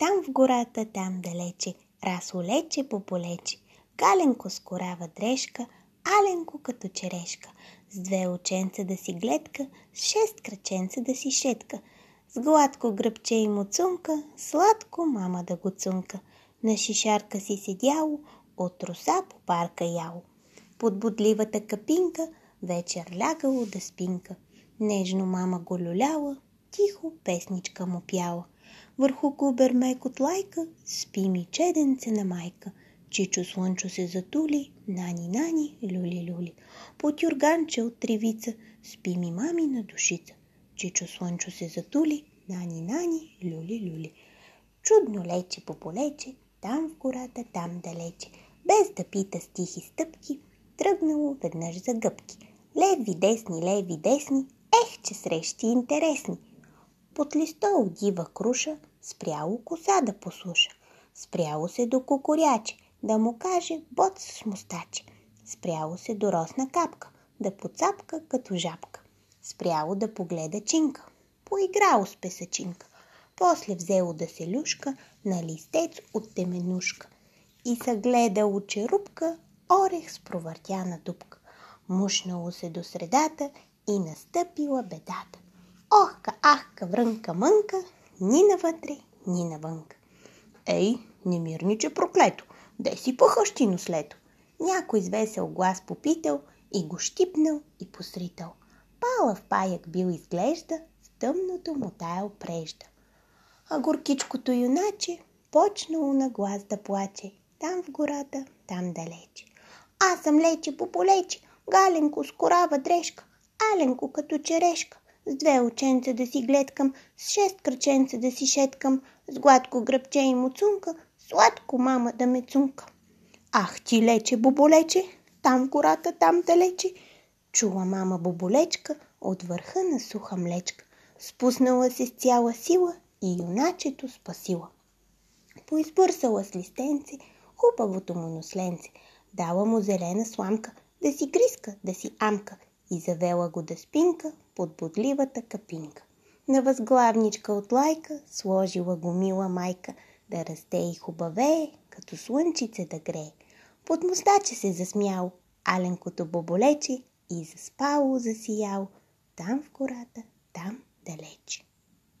Там в гората, там далече, расло лече по полече. Галенко с корава дрежка, аленко като черешка. С две оченца да си гледка, с шест краченца да си шетка. С гладко гръбче и муцунка, сладко мама да го цунка. На шишарка си седяло, от роса по парка яло. Под будливата капинка вечер лягало да спинка. Нежно мама го люляла, тихо песничка му пяла. Върху кубер мек от лайка спи ми чеденце на майка. Чичо слънчо се затули, нани, нани, люли, люли. Под юрганче от тревица спи ми мами на душица. Чичо слънчо се затули, нани, нани, люли, люли. Чудно лече по полече, там в гората, там далече. Без да пита с тихи стъпки, тръгнало веднъж за гъбки. Леви, десни, леви, десни, ех, че срещи интересни. Под листол дива круша, спряло коса да послуша. Спряло се до кукуряче, да му каже бот с мустаче. Спряло се до росна капка, да поцапка като жабка. Спряло да погледа чинка, поиграло с песачинка. После взело да се люшка на листец от теменушка. И съгледало черупка, орех с провъртяна дупка. Мушнало се до средата и настъпила бедата. Ахка, врънка, мънка, ни навътре, ни навънка. Ей, немирниче проклето, де си пъхащино слето? Някой с весел глас попитал и го щипнал и посритал. Палав паяк бил изглежда, в тъмното му тая опрежда. А горкичкото юначе почнало на глас да плаче. Там в гората, там далече. Аз съм лече по полече, галенко с корава дрежка, аленко като черешка. С две оченца да си гледкам, с шест кръченца да си шеткам, с гладко гръбче и муцунка, сладко мама да ме цунка. Ах ти лече, боболече, там в гората, там далече. Чула мама боболечка от върха на суха млечка. Спуснала се с цяла сила и юначето спасила. Поизбърсала с листенце хубавото му носленце. Дала му зелена сламка, да си гриска, да си амка и завела го да спинка под бодливата капинка. На възглавничка от лайка сложила го мила майка да расте и хубавее, като слънчице да грее. Под мустаче се засмял, аленкото боболече и заспало засиял, там в гората, там далече.